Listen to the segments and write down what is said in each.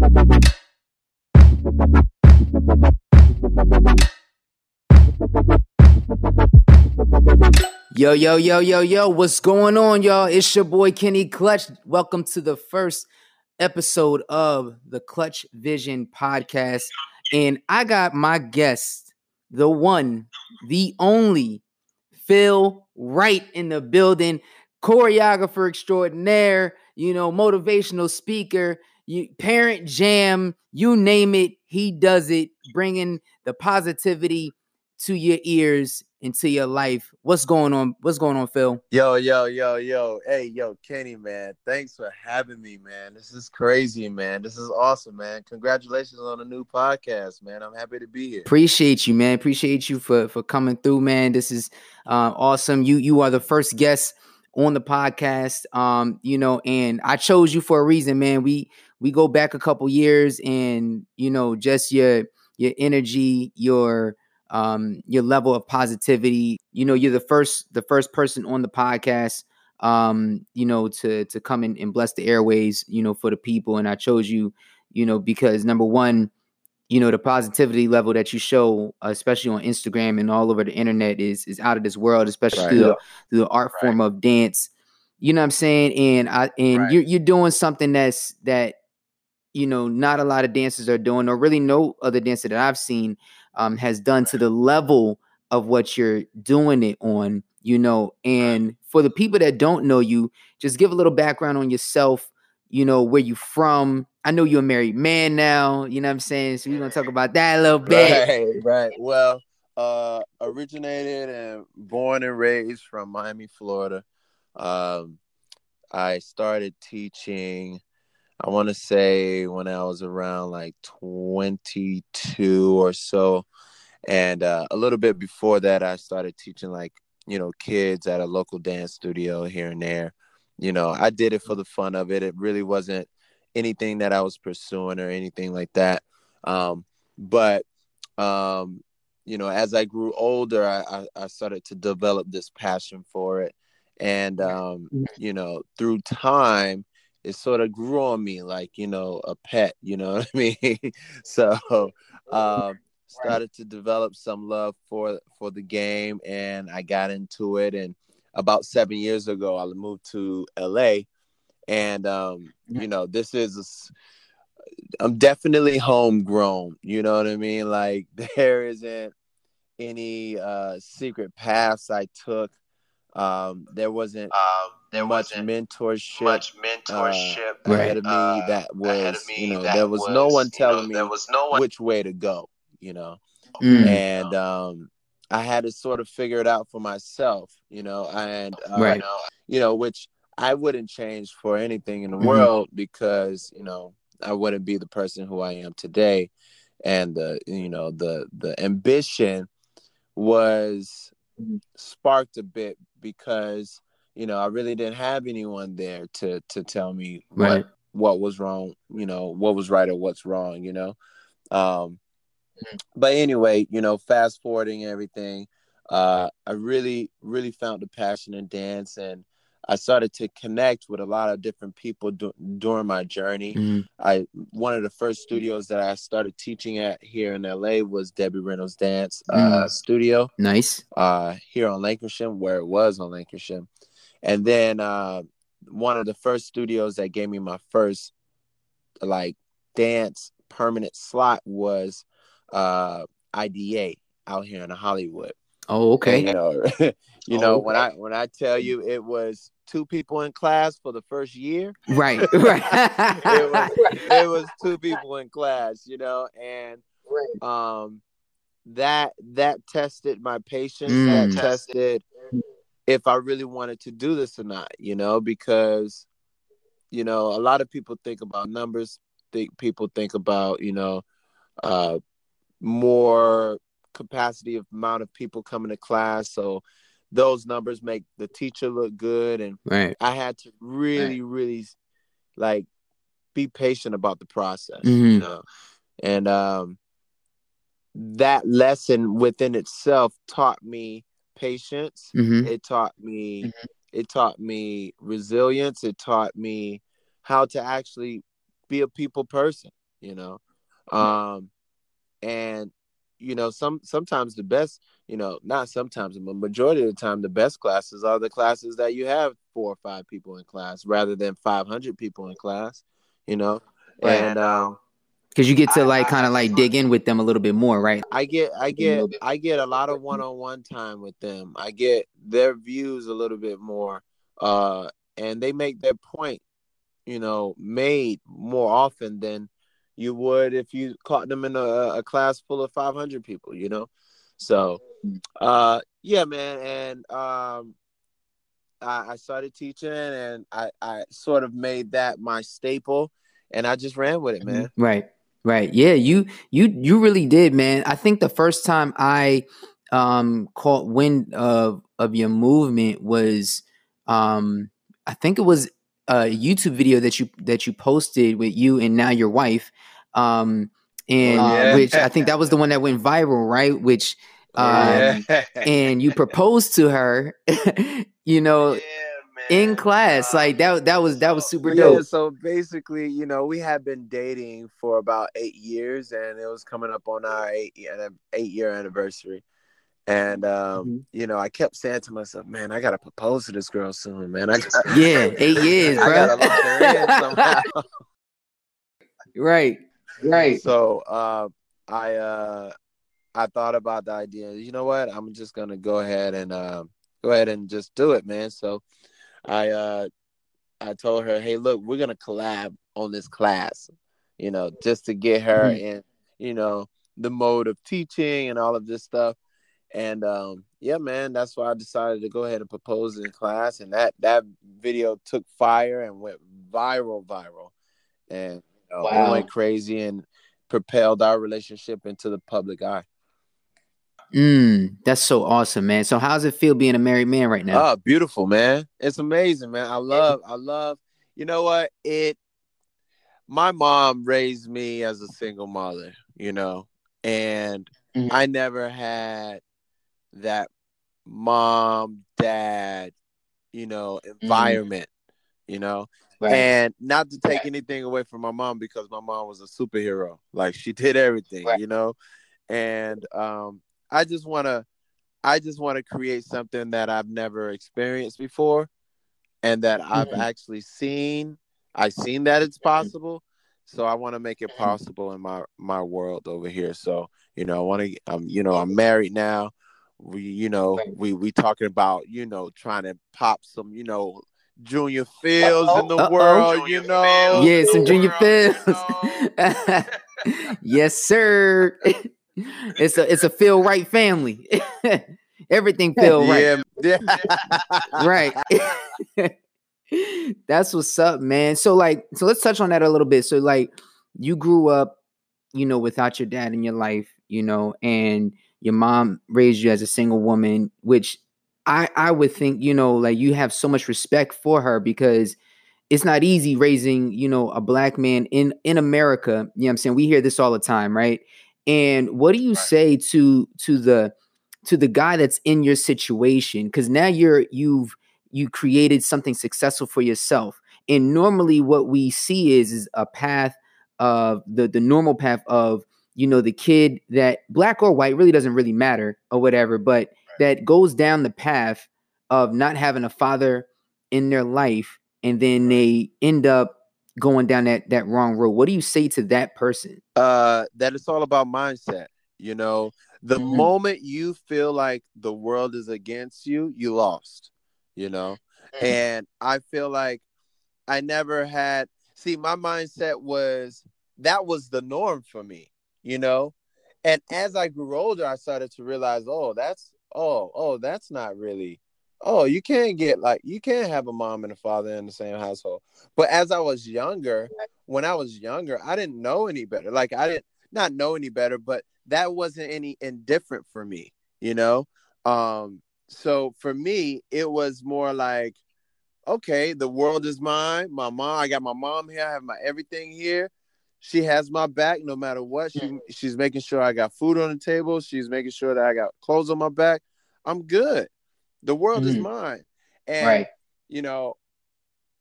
Yo, yo, yo, yo, yo, what's going on, y'all? It's your boy Kenny Clutch. Welcome to the first episode of the Clutch Vision podcast. And I got my guest, the one, the only, Phil Wright in the building, choreographer extraordinaire, you know, motivational speaker, you, parent jam, you name it, he does it, bringing the positivity to your ears into your life. What's going on? What's going on, Phil? Yo, yo, yo, yo. Hey, yo, Kenny, man. Thanks for having me, man. This is crazy, man. This is awesome, man. Congratulations on a new podcast, man. I'm happy to be here. Appreciate you, man. Appreciate you for for coming through, man. This is uh, awesome. You you are the first guest on the podcast. Um, you know, and I chose you for a reason, man. We we go back a couple years and you know, just your your energy, your um, your level of positivity. You know, you're the first the first person on the podcast, um, you know, to to come in and bless the airways, you know, for the people. And I chose you, you know, because number one, you know, the positivity level that you show, especially on Instagram and all over the internet, is is out of this world, especially right. through, the, through the art right. form of dance. You know what I'm saying? And I and right. you're you're doing something that's that you know not a lot of dancers are doing, or really no other dancer that I've seen um, has done to the level of what you're doing it on, you know. And for the people that don't know you, just give a little background on yourself, you know, where you from. I know you're a married man now, you know what I'm saying? So we're gonna talk about that a little bit. Right, right. Well, uh originated and born and raised from Miami, Florida. Um I started teaching I want to say when I was around like 22 or so. And uh, a little bit before that, I started teaching like, you know, kids at a local dance studio here and there. You know, I did it for the fun of it. It really wasn't anything that I was pursuing or anything like that. Um, but, um, you know, as I grew older, I, I, I started to develop this passion for it. And, um, mm-hmm. you know, through time, it sort of grew on me like you know a pet you know what i mean so um started to develop some love for for the game and i got into it and about seven years ago i moved to la and um you know this is i i'm definitely homegrown you know what i mean? Like there isn't any uh secret paths i took. Um there wasn't um there much mentorship, much mentorship uh, ahead of me uh, that was, me you know, there was, was, no one telling know, me there was no one... which way to go, you know, mm. and um, I had to sort of figure it out for myself, you know, and uh, right. you know, which I wouldn't change for anything in the mm-hmm. world because you know I wouldn't be the person who I am today, and the you know the the ambition was mm-hmm. sparked a bit because you know, I really didn't have anyone there to to tell me right. what what was wrong, you know, what was right or what's wrong, you know. Um mm-hmm. but anyway, you know, fast forwarding everything, uh I really really found the passion in dance and I started to connect with a lot of different people du- during my journey. Mm-hmm. I one of the first studios that I started teaching at here in LA was Debbie Reynolds Dance uh, mm-hmm. Studio. Nice. Uh, here on Lankershim, where it was on Lankershim. And then uh, one of the first studios that gave me my first like dance permanent slot was uh, IDA out here in Hollywood. Oh, okay. And, you know, you oh, know okay. when I when I tell you it was two people in class for the first year. Right, right. it, was, it was two people in class, you know, and um, that that tested my patience. Mm. That tested if I really wanted to do this or not, you know, because you know, a lot of people think about numbers, think people think about, you know, uh more capacity of amount of people coming to class. So those numbers make the teacher look good and right. I had to really, right. really like be patient about the process, mm-hmm. you know. And um that lesson within itself taught me patience. Mm-hmm. It taught me mm-hmm. it taught me resilience. It taught me how to actually be a people person. you know. Um, and you know, some sometimes the best, you know, not sometimes, but majority of the time, the best classes are the classes that you have four or five people in class rather than five hundred people in class, you know. Right. And um, because you get to like kind of like dig in with them a little bit more, right? I get, I get, I get a lot of one-on-one time with them. I get their views a little bit more, uh, and they make their point, you know, made more often than you would if you caught them in a, a class full of 500 people, you know. So, uh, yeah, man, and um, I, I started teaching, and I, I sort of made that my staple, and I just ran with it, man. Right. Right. Yeah, you you you really did, man. I think the first time I um caught wind of of your movement was um I think it was a YouTube video that you that you posted with you and now your wife. Um and yeah. which I think that was the one that went viral, right? Which um yeah. and you proposed to her, you know, yeah in class. Like that that was that was super dope. Yeah, so basically, you know, we had been dating for about eight years and it was coming up on our eight eight year anniversary. And um, mm-hmm. you know, I kept saying to myself, "Man, I gotta propose to this girl soon, man." I got, yeah, eight years, bro. I gotta lock her in somehow. right, right. So uh, I uh, I thought about the idea. You know what? I'm just gonna go ahead and uh, go ahead and just do it, man. So I uh I told her, hey, look, we're gonna collab on this class, you know, just to get her mm-hmm. in, you know, the mode of teaching and all of this stuff. And um, yeah, man, that's why I decided to go ahead and propose in class. And that that video took fire and went viral, viral, and wow. it went crazy and propelled our relationship into the public eye. Mm, that's so awesome, man. So how's it feel being a married man right now? Oh, beautiful, man. It's amazing, man. I love, I love, you know what? It my mom raised me as a single mother, you know, and mm-hmm. I never had that mom, dad, you know, mm-hmm. environment, mm-hmm. you know. Right. And not to take right. anything away from my mom because my mom was a superhero. Like she did everything, right. you know. And um I just want to I just want to create something that I've never experienced before and that I've mm-hmm. actually seen. I've seen that it's possible. So I want to make it possible in my my world over here. So, you know, I want to um you know, I'm married now. We you know, we we talking about, you know, trying to pop some, you know, Junior Fields in the Uh-oh. world, you know. Yeah, some Junior Fields. yes, sir it's a it's a feel right family. Everything feel right. Yeah. right. That's what's up, man. So like, so let's touch on that a little bit. So like, you grew up, you know, without your dad in your life, you know, and your mom raised you as a single woman, which I I would think, you know, like you have so much respect for her because it's not easy raising, you know, a black man in in America. You know what I'm saying? We hear this all the time, right? And what do you say to to the to the guy that's in your situation? Because now you're you've you created something successful for yourself. And normally what we see is is a path of the the normal path of you know the kid that black or white really doesn't really matter or whatever, but that goes down the path of not having a father in their life and then they end up going down that that wrong road. What do you say to that person? Uh that it's all about mindset you know? The mm-hmm. moment you feel like the world is against you you lost you know? Mm-hmm. and i feel like i never had see my mindset was that was the norm for me you know? And as i grew older i started to realize oh that's oh oh that's not really oh, you can't get like you can't have a mom and a father in the same household. But as I was younger, when I was younger, I didn't know any better. Like I didn't not know any better, but that wasn't any indifferent for me, you know? Um, so for me, it was more like, okay, the world is mine. My mom, I got my mom here, I have my everything here. She has my back no matter what. She she's making sure I got food on the table. She's making sure that I got clothes on my back. I'm good. The world mm-hmm. is mine. And right. you know,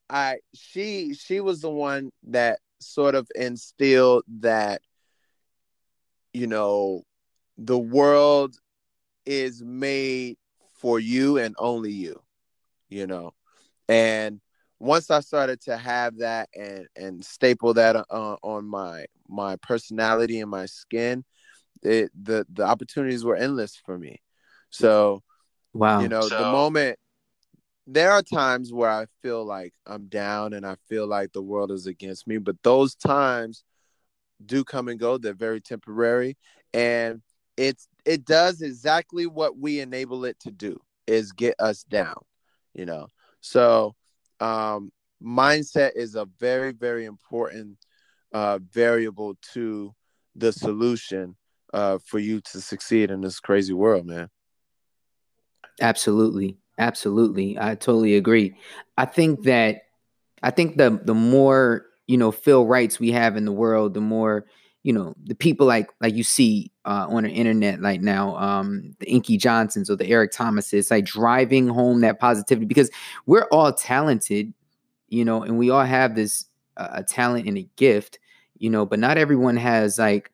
I she she was the one that sort of instilled that you know the world is made for you and only you you know and once i started to have that and and staple that uh, on my my personality and my skin it, the the opportunities were endless for me. So wow. you know So- the moment there are times where i feel like i'm down and i feel like the world is against me but those times do come and go. They're very temporary and it's it does exactly what we enable it to do is get us down you know? So um mindset is a very very important uh variable to the solution uh for you to succeed in this crazy world man Absolutely. Absolutely. I totally agree. I think that I think the the more, you know, Phil Wrights we have in the world, the more, you know, the people like like you see uh, on the internet like now, um, the Inky Johnsons or the Eric Thomases, like driving home that positivity because we're all talented, you know, and we all have this uh, a talent and a gift, you know, but not everyone has like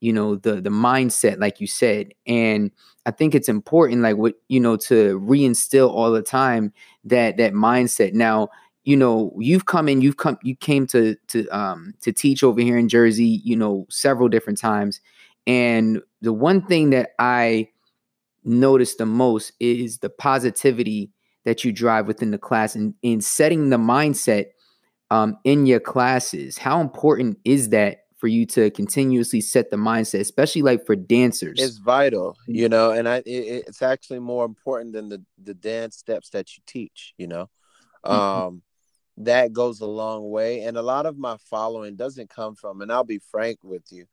you know the the mindset like you said and i think it's important like what you know to reinstill all the time that that mindset. Now you know you've come in you've come you came to to um to teach over here in jersey you know several different times. And the one thing that i notice the most is the positivity that you drive within the class and in setting the mindset um, in your classes. How important is that for you to continuously set the mindset especially like for dancers? It's vital you know and i it, it's actually more important than the the dance steps that you teach you know? Mhm. um that goes a long way and a lot of my following doesn't come from and i'll be frank with you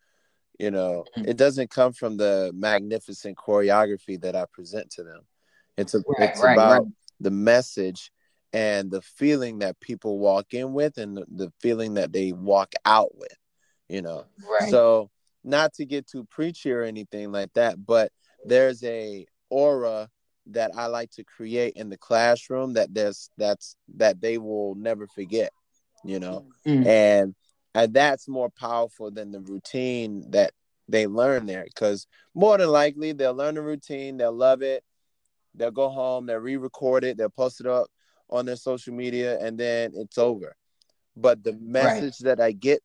you know Mhm. it doesn't come from the magnificent choreography that i present to them it's a, Right, it's right, about right. the message and the feeling that people walk in with and the, the feeling that they walk out with you know so not to get too preachy or anything like that, but there's a aura that I like to create in the classroom that there's that's that they will never forget, you know. Mm. And and that's more powerful than the routine that they learn there because more than likely they'll learn the routine, they'll love it, they'll go home, they'll re-record it, they'll post it up on their social media, and then it's over. But the message that I get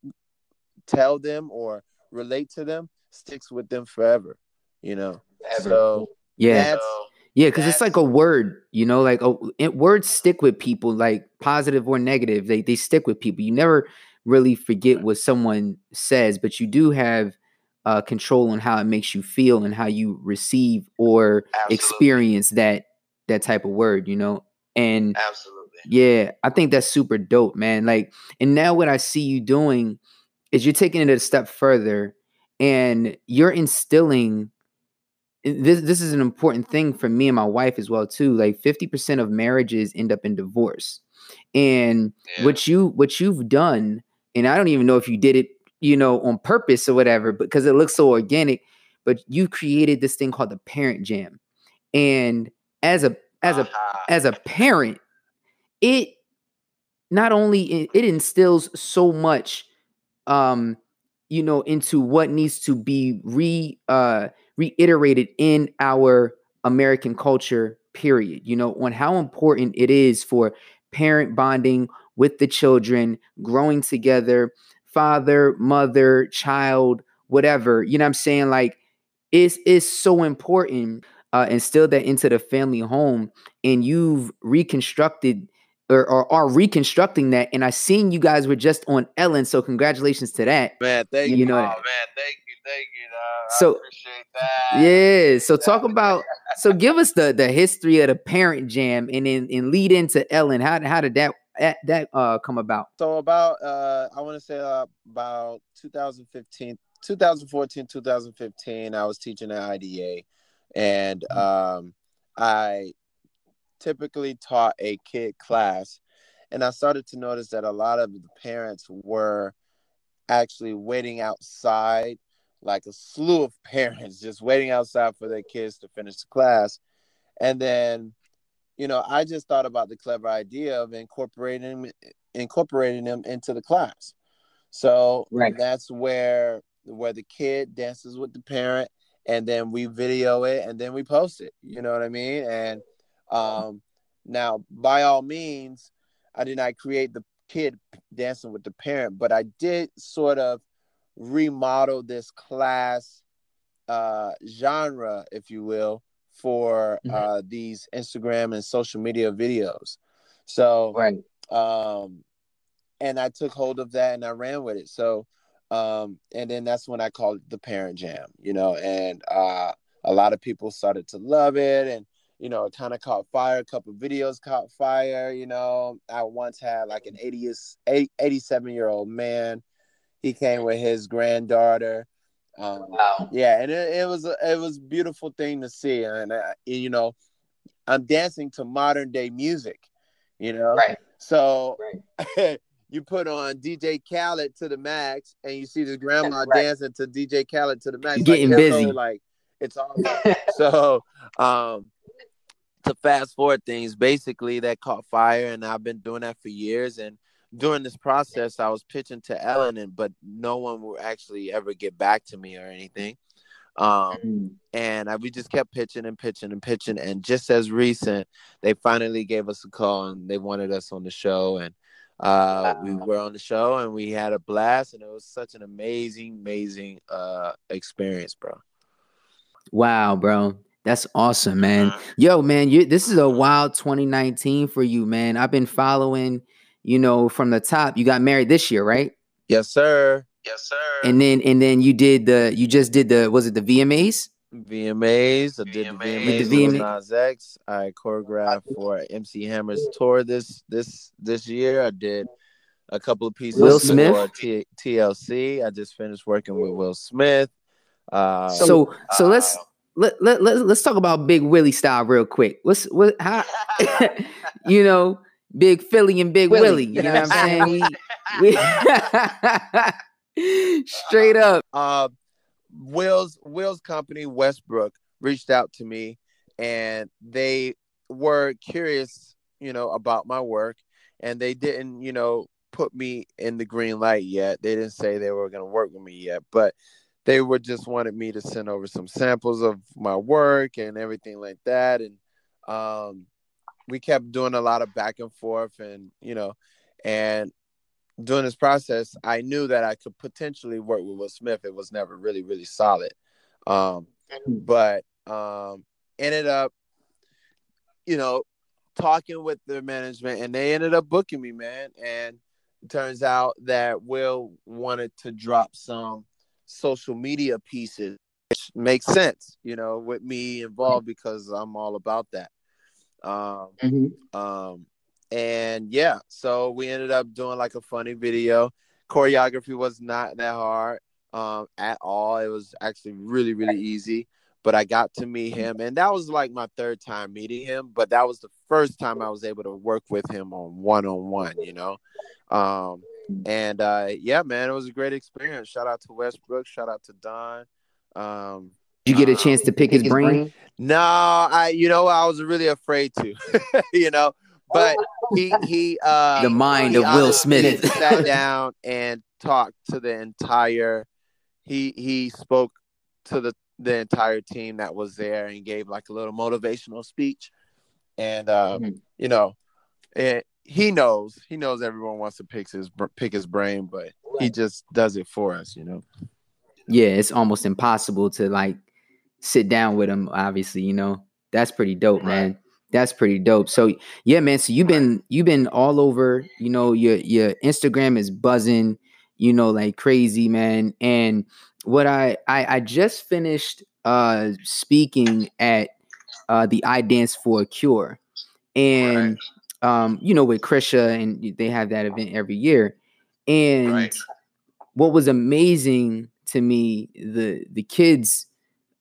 tell them or relate to them sticks with them forever you know so yeah that's So, yeah because it's like a word you know like a, it, words stick with people like positive or negative they, they stick with people you never really forget what someone says but you do have uh, control on how it makes you feel and how you receive or Absolutely. experience that that type of word you know and absolutely. Yeah, I think that's super dope, man. Like, and now what I see you doing is you're taking it a step further and you're instilling this this is an important thing for me and my wife as well too. Like 50% of marriages end up in divorce. And Yeah. what you what you've done, and I don't even know if you did it, you know, on purpose or whatever, because it looks so organic, but you created this thing called the parent jam. And as a as a Uh-huh. as a parent, it not only it, it instills so much um you know into what needs to be re uh reiterated in our American culture period you know on how important it is for parent bonding with the children growing together father mother child whatever you know what I'm saying like it's it's so important uh instill that into the family home and you've reconstructed or, or are reconstructing that. And I seen you guys were just on Ellen, so congratulations to that. man thank You you, know- oh man, thank you, thank you. Dog. I So- appreciate that. Yeah. So talk about so give us the the history of the parent jam and then and lead into Ellen. How how did that that, that uh come about? so about uh i want to say uh, about 2015 2014 2015 i was teaching at ida and um i typically taught a kid class and i started to notice that a lot of the parents were actually waiting outside like a slew of parents just waiting outside for their kids to finish the class and then you know i just thought about the clever idea of incorporating incorporating them into the class So Right. that's where where the kid dances with the parent, and then we video it, and then we post it. You know what I mean? And um, now, by all means, I did not create the kid dancing with the parent, but I did sort of remodel this class uh, genre, if you will, for Mhm. uh, these Instagram and social media videos. So Right. um and i took hold of that and i ran with it so um and then that's when i called it the parent jam you know and uh a lot of people started to love it and you know it kind of caught fire a couple videos caught fire you know i once had like an 80 87 year old man he came with his granddaughter um Wow. yeah and it, it was a, it was a beautiful thing to see and I, you know i'm dancing to modern day music you know Right. so Right. you put on DJ Khaled to the max, and you see this grandma Right. dancing to DJ Khaled to the max. Getting like, busy. Like it's all so. Um, to fast forward things, basically that caught fire, and I've been doing that for years. And during this process, I was pitching to Ellen, and but no one will actually ever get back to me or anything. Um, Mm. and I, we just kept pitching and pitching and pitching. And just as recent, they finally gave us a call and they wanted us on the show. And uh, we were on the show and we had a blast. And it was such an amazing, amazing uh, experience, bro. Wow, bro. That's awesome, man. Yo, man, you this is a wild 2019 for you, man. I've been following, you know, from the top. You got married this year, right? Yes, sir. Yes, sir. And then and then you did the you just did the was it the VMAs? VMAs. I did the VMAs. VMAs With with the Lil Nas X. I choreographed for MC Hammer's tour this this this year. I did a couple of pieces Will Smith? for T- TLC. I just finished working with Will Smith. Uh, So so let's Uh, let, let, let, let's talk about Big Willie style real quick. What's what how you know, Big Philly and Big Willie, Willie. You know what I'm saying? We, we straight up. uh, Will's Will's company Westbrook reached out to me, and they were curious, you know, about my work, and they didn't, you know, put me in the green light yet. They didn't say they were going to work with me yet, but they were just wanted me to send over some samples of my work and everything like that, and um, we kept doing a lot of back and forth, and you know, and during this process, I knew that I could potentially work with Will Smith. It was never really, really solid. Um, but um, ended up, you know, talking with the management and they ended up booking me, man. And it turns out that Will wanted to drop some social media pieces, which makes sense, you know, with me involved because I'm all about that. Um, um, and yeah, so we ended up doing like a funny video. Choreography was not that hard um, at all. It was actually really, really easy. But I got to meet him, and that was like my third time meeting him. But that was the first time I was able to work with him on one on one, you know. Um, and uh, yeah, man, it was a great experience. Shout out to Westbrook. Shout out to Don. Um, you get a chance to pick his brain? no, I you know I was really afraid to, you know, but he he uh The mind of Will Smith. sat down and talked to the entire he he spoke to the the entire team that was there and gave like a little motivational speech and uh Mhm. you know it, he knows he knows everyone wants to pick his pick his brain but he just does it for us you know Yeah, it's almost impossible to like sit down with him, obviously, you know. That's pretty dope, man. That's pretty dope. So yeah, man. So you've been you've been all over, you know, your your Instagram is buzzing, you know, like crazy, man. And what I I, I just finished uh speaking at uh the I Dance for a Cure. And um, you know, with Krisha and they have that event every year. And Right. what was amazing to me, the the kids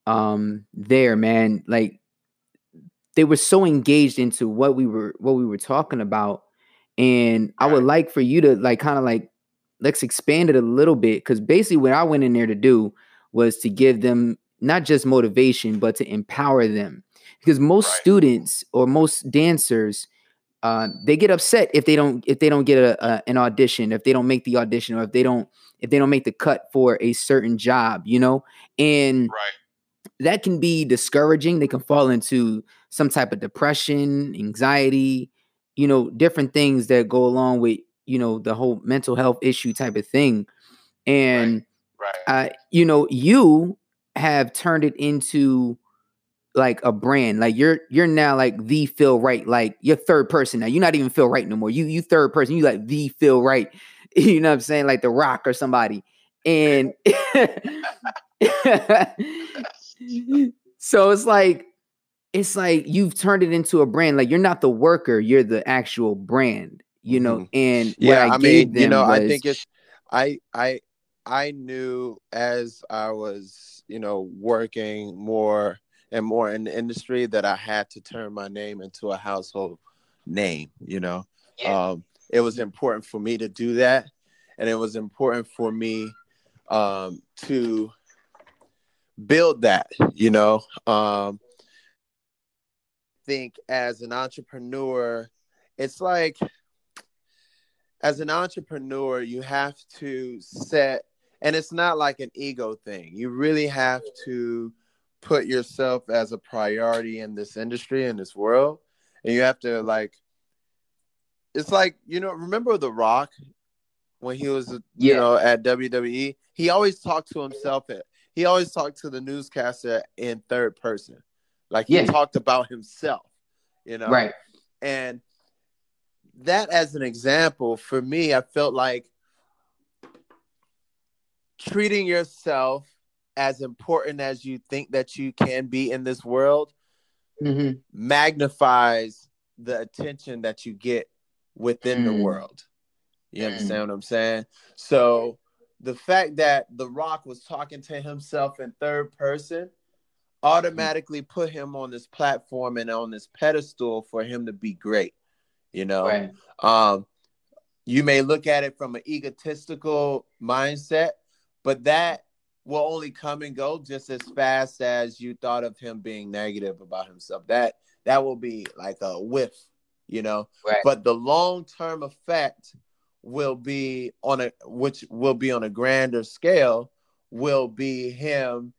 um there, man, like they were so engaged into what we were what we were talking about. And I would like for you to like kind of like let's expand it a little bit because basically what I went in there to do was to give them not just motivation but to empower them because most Right. students or most dancers uh, they get upset if they don't if they don't get a, a, an audition, if they don't make the audition, or if they don't if they don't make the cut for a certain job, you know, and Right. That can be discouraging. They can fall into some type of depression, anxiety, you know, different things that go along with you know the whole mental health issue type of thing, and Right. uh, you know, you have turned it into like a brand. Like you're you're now like the Phil Wright, like you're third person now. You're not even Phil Wright no more. You you third person. You like the Phil Wright, You know what I'm saying? Like The Rock or somebody. And so it's like it's like you've turned it into a brand. Like you're not the worker, you're the actual brand. You know, Mhm. and yeah I, i, mean you know i think it's i i i knew as i was you know working more and more in the industry that i had to turn my name into a household name you know Yeah. um it was important for me to do that and it was important for me um to build that you know? Um think as an entrepreneur it's like as an entrepreneur you have to set and it's not like an ego thing. You really have to put yourself as a priority in this industry in this world. And you have to like it's like you know remember the rock? When he was you Yeah. know at wwe he always talked to himself at, he always talked to the newscaster in third person like he Yeah. talked about himself you know right. and that as an example, for me, I felt like treating yourself as important as you think that you can be in this world Mhm. magnifies the attention that you get within the Mm. world. You Mm. understand what I'm saying? So the fact that The Rock was talking to himself in third person automatically put him on this platform and on this pedestal for him to be great. You know, Right. um, you may look at it from an egotistical mindset, but that will only come and go just as fast as you thought of him being negative about himself. That that will be like a whiff, you know. Right. But the long term effect will be on a which will be on a grander scale, will be him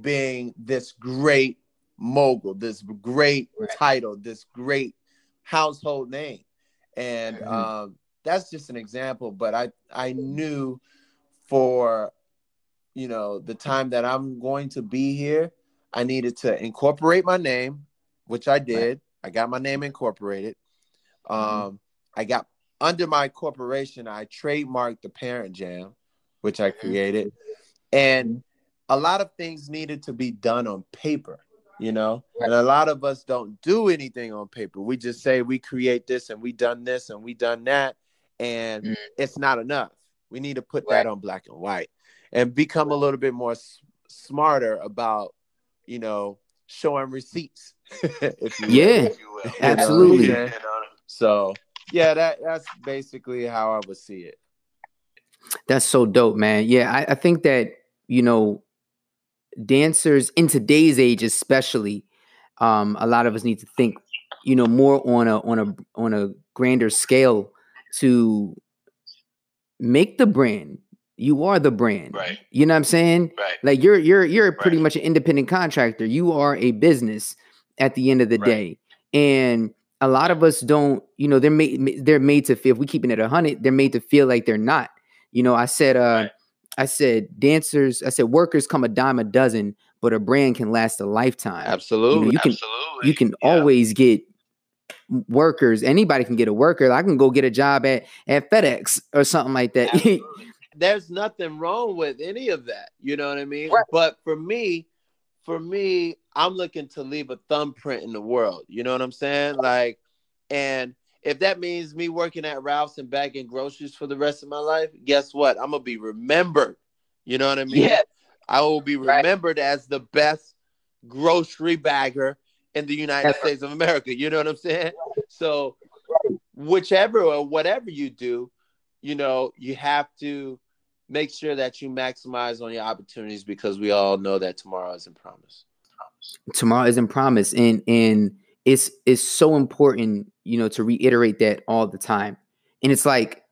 being this great mogul, this great Right. title, this great household name. And Mhm. um, that's just an example, but I I knew for you know the time that I'm going to be here, I needed to incorporate my name, which I did. I got my name incorporated. Um, I got under my corporation, I trademarked the Parent Jam, which I created, and a lot of things needed to be done on paper, you know. And a lot of us don't do anything on paper. We just say we create this and we done this and we done that, and Mm. it's not enough. We need to put Right. that on black and white and become a little bit more s- smarter about, you know, showing receipts. if you will. Yeah. If you will. You know, Absolutely. yeah. You know, So yeah, that that's basically how I would see it. That's so dope, man. Yeah, I, I think that you know, dancers in today's age, especially, um, a lot of us need to think, you know, more on a on a on a grander scale to make the brand. You are the brand. Right. You know what I'm saying? Right. Like you're you're you're pretty Right. much an independent contractor. You are a business at the end of the Right. day. And a lot of us don't, you know, they're made they're made to feel if we keeping it a hundred, they're made to feel like they're not. You know, I said uh Right. I said dancers, I said workers come a dime a dozen, but a brand can last a lifetime. Absolutely. you can- Absolutely. You can Yeah. always get workers. Anybody can get a worker. I can go get a job at at FedEx or something like that. There's nothing wrong with any of that. You know what I mean? Right. But for me, for me, I'm looking to leave a thumbprint in the world. You know what I'm saying? Like, and if that means me working at Ralph's and bagging groceries for the rest of my life, guess what? I'm gonna be remembered. You know what I mean? Yeah. I will be Right. remembered as the best grocery bagger in the United right. States of America. You know what I'm saying? So, whichever or whatever you do, you know, you have to make sure that you maximize on your opportunities because we all know that tomorrow isn't promised. Tomorrow isn't promised and and it's it's so important, you know, to reiterate that all the time. And it's like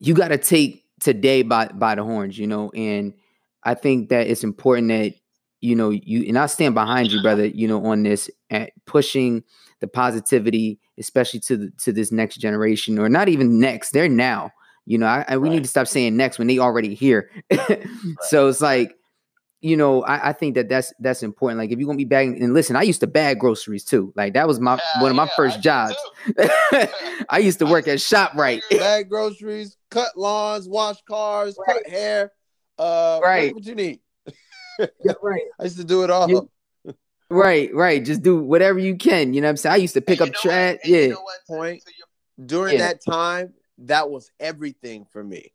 you got to take today by by the horns, you know, and I think that it's important that you know you and I stand behind you, brother, you know, on this at pushing the positivity, especially to the, to this next generation, or not even next, they're now. You know, I, I we right. need to stop saying next when they already here. right. So it's like you know, I, I, think that that's that's important. Like if you're gonna be bagging, and listen, I used to bag groceries too. Like that was my yeah, one of my yeah, first I jobs. I used to work at Shoprite. Bag groceries, cut lawns, wash cars, right. cut hair. Uh, right. What you need? right. I used to do it all. You, right, right. Just do whatever you can. You know what I'm saying? I used to pick up trash. Yeah. You know Point. During yeah. that time, that was everything for me.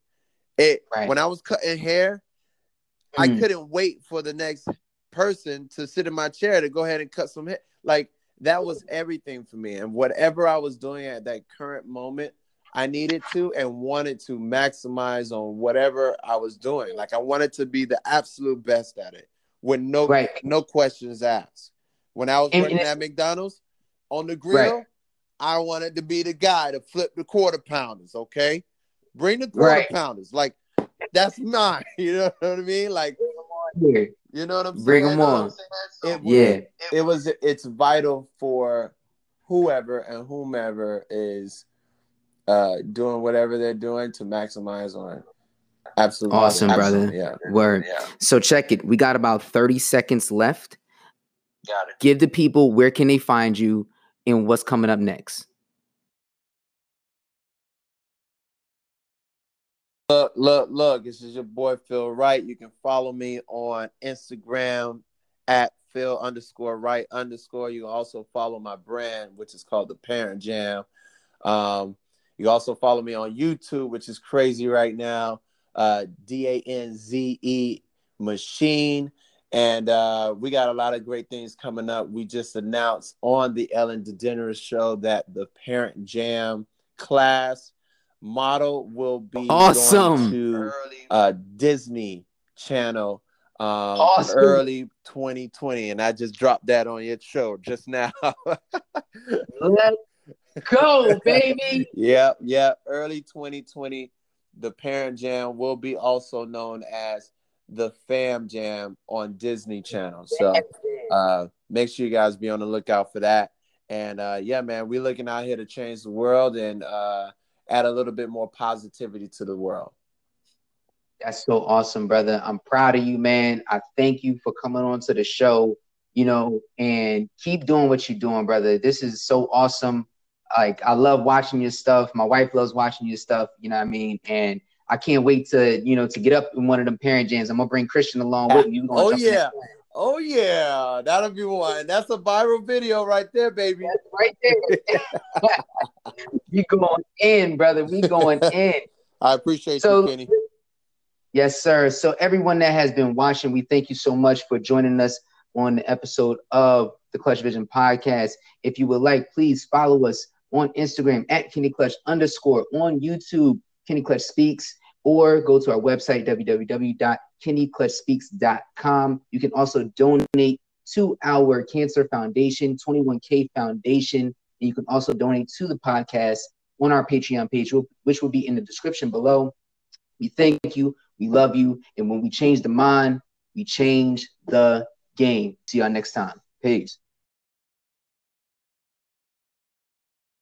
It right. when I was cutting hair I mm. couldn't wait for the next person to sit in my chair to go ahead and cut some hair. Like that was everything for me. And whatever I was doing at that current moment, I needed to and wanted to maximize on whatever I was doing. Like I wanted to be the absolute best at it with no right. no questions asked. When I was and, working and, at McDonald's on the grill, right. I wanted to be the guy to flip the quarter pounders, okay? Bring the quarter right. pounders. Like that's not. You know what I mean? Like, you know what I'm saying? Bring them on. It, yeah, it was. It's vital for whoever and whomever is uh, doing whatever they're doing to maximize on. Absolutely awesome, Absolutely. brother. Yeah, word. Yeah. So check it. We got about thirty seconds left. Got it. Give the people where can they find you and what's coming up next. Look, look, look. This is your boy Phil Wright. You can follow me on Instagram at Phil underscore Wright underscore. You can also follow my brand, which is called the Parent Jam. Um, you also follow me on YouTube, which is crazy right now. Uh, D A N Z E Machine. And uh, we got a lot of great things coming up. We just announced on the Ellen DeGeneres show that the Parent Jam class model will be awesome to uh, Disney Channel um, awesome. early 2020, and I just dropped that on your show just now. Let's go, baby. yeah, yeah. Early 2020, the Parent Jam will be also known as the Fam Jam on Disney Channel. So uh, make sure you guys be on the lookout for that. And uh, yeah, man, we're looking out here to change the world and uh, add a little bit more positivity to the world. That's so awesome, brother. I'm proud of you, man. I thank you for coming on to the show, you know, and keep doing what you're doing, brother. This is so awesome. Like, I love watching your stuff. My wife loves watching your stuff, you know what I mean? And I can't wait to, you know, to get up in one of them parent jams. I'm gonna bring Christian along with me. Oh yeah. Oh yeah, that'll be one. That's a viral video right there, baby. That's right there. we going in, brother. We going in. I appreciate so, you, Kenny. Yes, sir. So everyone that has been watching, we thank you so much for joining us on the episode of the Clutch Vision podcast. If you would like, please follow us on Instagram at Kenny Clutch underscore on YouTube, Kenny Clutch Speaks, or go to our website, www.kennyclutchspeaks.com. You can also donate to our Cancer Foundation, 21K Foundation. And you can also donate to the podcast on our Patreon page, which will be in the description below. We thank you. We love you. And when we change the mind, we change the game. See y'all next time. Peace.